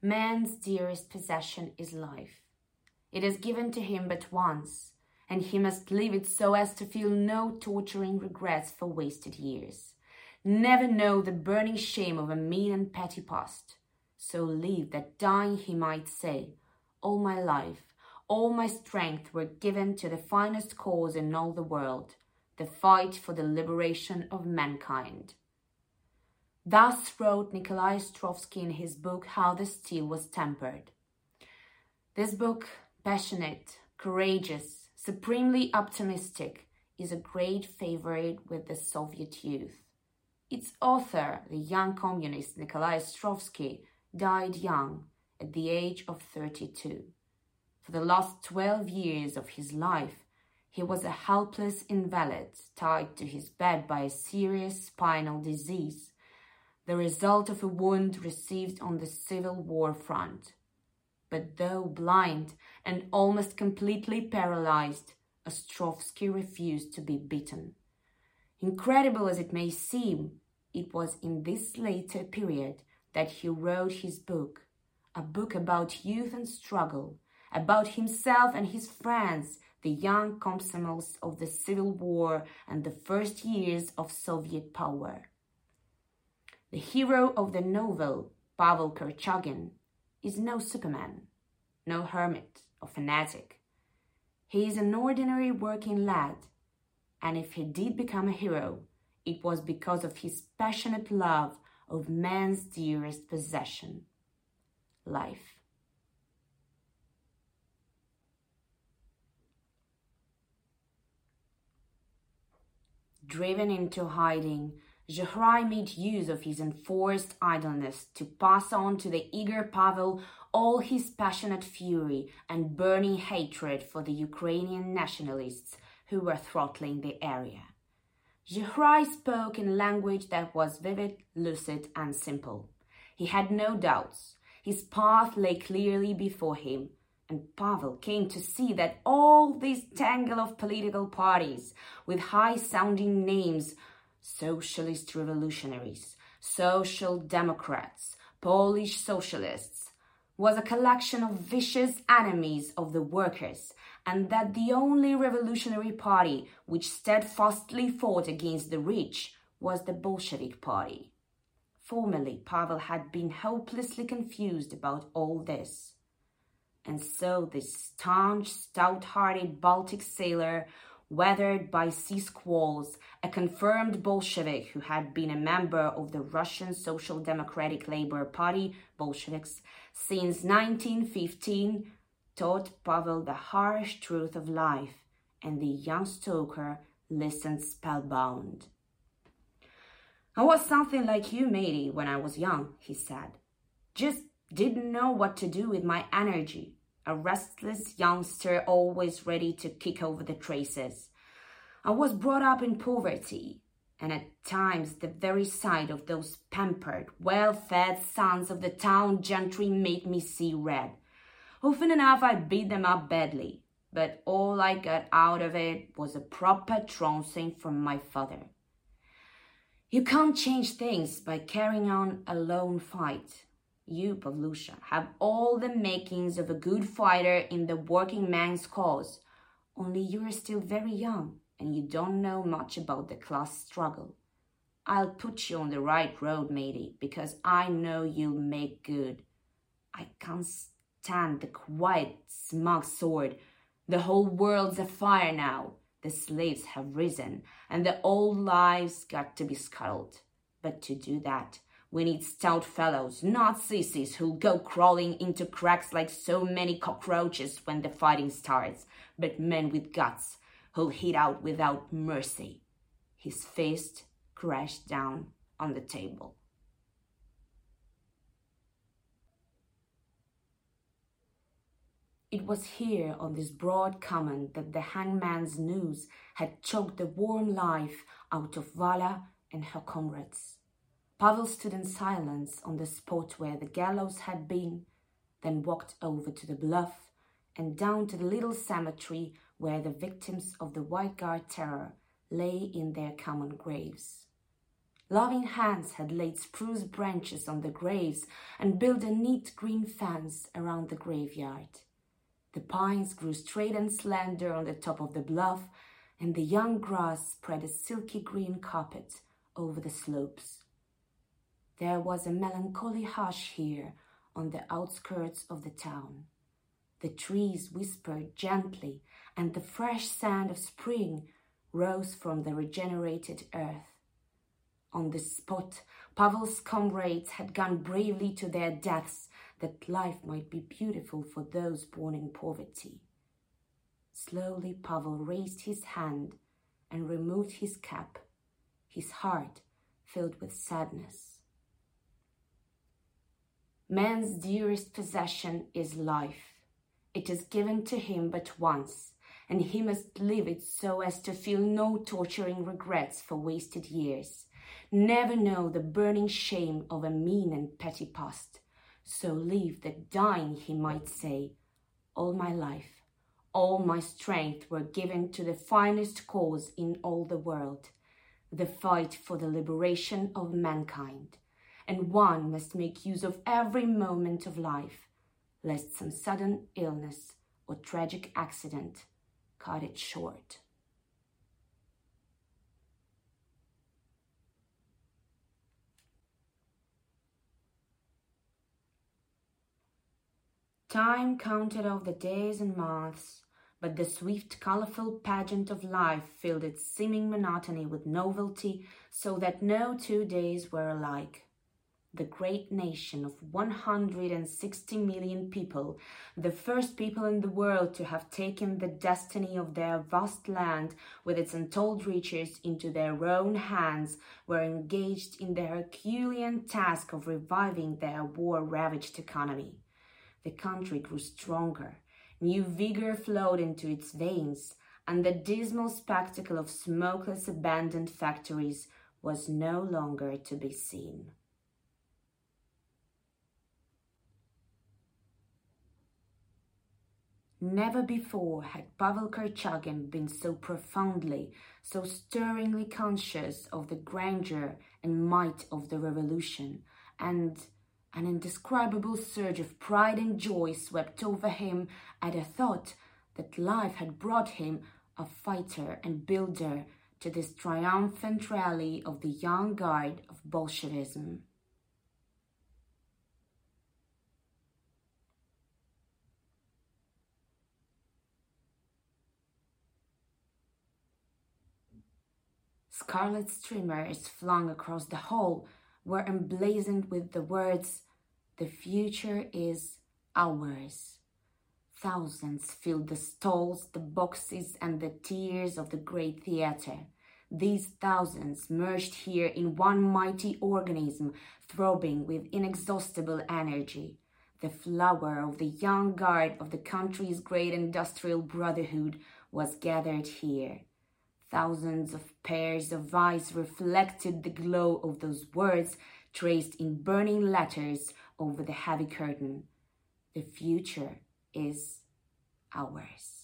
Man's dearest possession is life. It is given to him but once, and he must live it so as to feel no torturing regrets for wasted years. Never know the burning shame of a mean and petty past. So live that dying he might say, All my life, all my strength were given to the finest cause in all the world, the fight for the liberation of mankind. Thus wrote Nikolai Ostrovsky in his book How the Steel Was Tempered. This book, passionate, courageous, supremely optimistic, is a great favorite with the Soviet youth. Its author, the young communist Nikolai Ostrovsky, died young at the age of 32. For the last 12 years of his life, he was a helpless invalid tied to his bed by a serious spinal disease, the result of a wound received on the Civil War front. But though blind and almost completely paralyzed, Ostrovsky refused to be beaten. Incredible as it may seem, it was in this later period that he wrote his book, a book about youth and struggle, about himself and his friends, the young Komsomols of the Civil War and the first years of Soviet power. The hero of the novel, Pavel Korchagin, is no superman, no hermit or fanatic. He is an ordinary working lad, and if he did become a hero, it was because of his passionate love of man's dearest possession life. Driven into hiding, Zhukhrai made use of his enforced idleness to pass on to the eager Pavel all his passionate fury and burning hatred for the Ukrainian nationalists who were throttling the area. Zhukhrai spoke in language that was vivid, lucid, and simple. He had no doubts. His path lay clearly before him, and Pavel came to see that all this tangle of political parties with high sounding names socialist revolutionaries, social democrats, Polish socialists was a collection of vicious enemies of the workers and that the only revolutionary party which steadfastly fought against the rich was the Bolshevik party. Formerly, Pavel had been hopelessly confused about all this. And so this staunch, stout-hearted Baltic sailor, weathered by sea squalls, a confirmed Bolshevik who had been a member of the Russian Social Democratic Labor Party, Bolsheviks, since 1915, taught Pavel the harsh truth of life, and the young stoker listened spellbound. I was something like you, matey, when I was young, he said. Just didn't know what to do with my energy. A restless youngster always ready to kick over the traces. I was brought up in poverty, and at times the very sight of those pampered, well fed sons of the town gentry made me see red. Often enough, I beat them up badly, but all I got out of it was a proper trouncing from my father. You can't change things by carrying on a lone fight. You, Pavlusha, have all the makings of a good fighter in the working man's cause, only you are still very young and you don't know much about the class struggle. I'll put you on the right road, matey, because I know you'll make good. I can't stand the quiet, smug sword. The whole world's afire now. The slaves have risen, and the old lives got to be scuttled. But to do that, we need stout fellows, not sissies who'll go crawling into cracks like so many cockroaches when the fighting starts, but men with guts who'll hit out without mercy. His fist crashed down on the table. It was here on this broad common that the hangman's noose had choked the warm life out of Vala and her comrades. Pavel stood in silence on the spot where the gallows had been, then walked over to the bluff and down to the little cemetery where the victims of the White Guard terror lay in their common graves. Loving hands had laid spruce branches on the graves and built a neat green fence around the graveyard. The pines grew straight and slender on the top of the bluff, and the young grass spread a silky green carpet over the slopes. There was a melancholy hush here on the outskirts of the town. The trees whispered gently, and the fresh sand of spring rose from the regenerated earth. On this spot, Pavel's comrades had gone bravely to their deaths that life might be beautiful for those born in poverty. Slowly, Pavel raised his hand and removed his cap, his heart filled with sadness. Man's dearest possession is life. It is given to him but once, and he must live it so as to feel no torturing regrets for wasted years, never know the burning shame of a mean and petty past. So live that dying he might say, All my life, all my strength were given to the finest cause in all the world, the fight for the liberation of mankind. And one must make use of every moment of life, lest some sudden illness or tragic accident cut it short. Time counted off the days and months, but the swift, colorful pageant of life filled its seeming monotony with novelty, so that no two days were alike the great nation of 160 million people, the first people in the world to have taken the destiny of their vast land with its untold riches into their own hands, were engaged in the Herculean task of reviving their war ravaged economy. The country grew stronger, new vigor flowed into its veins, and the dismal spectacle of smokeless abandoned factories was no longer to be seen. Never before had Pavel Korchagin been so profoundly, so stirringly conscious of the grandeur and might of the revolution, and an indescribable surge of pride and joy swept over him at the thought that life had brought him, a fighter and builder, to this triumphant rally of the young guard of Bolshevism. Scarlet streamers flung across the hall were emblazoned with the words, The future is ours. Thousands filled the stalls, the boxes, and the tiers of the great theater. These thousands merged here in one mighty organism, throbbing with inexhaustible energy. The flower of the young guard of the country's great industrial brotherhood was gathered here. Thousands of pairs of eyes reflected the glow of those words traced in burning letters over the heavy curtain. The future is ours.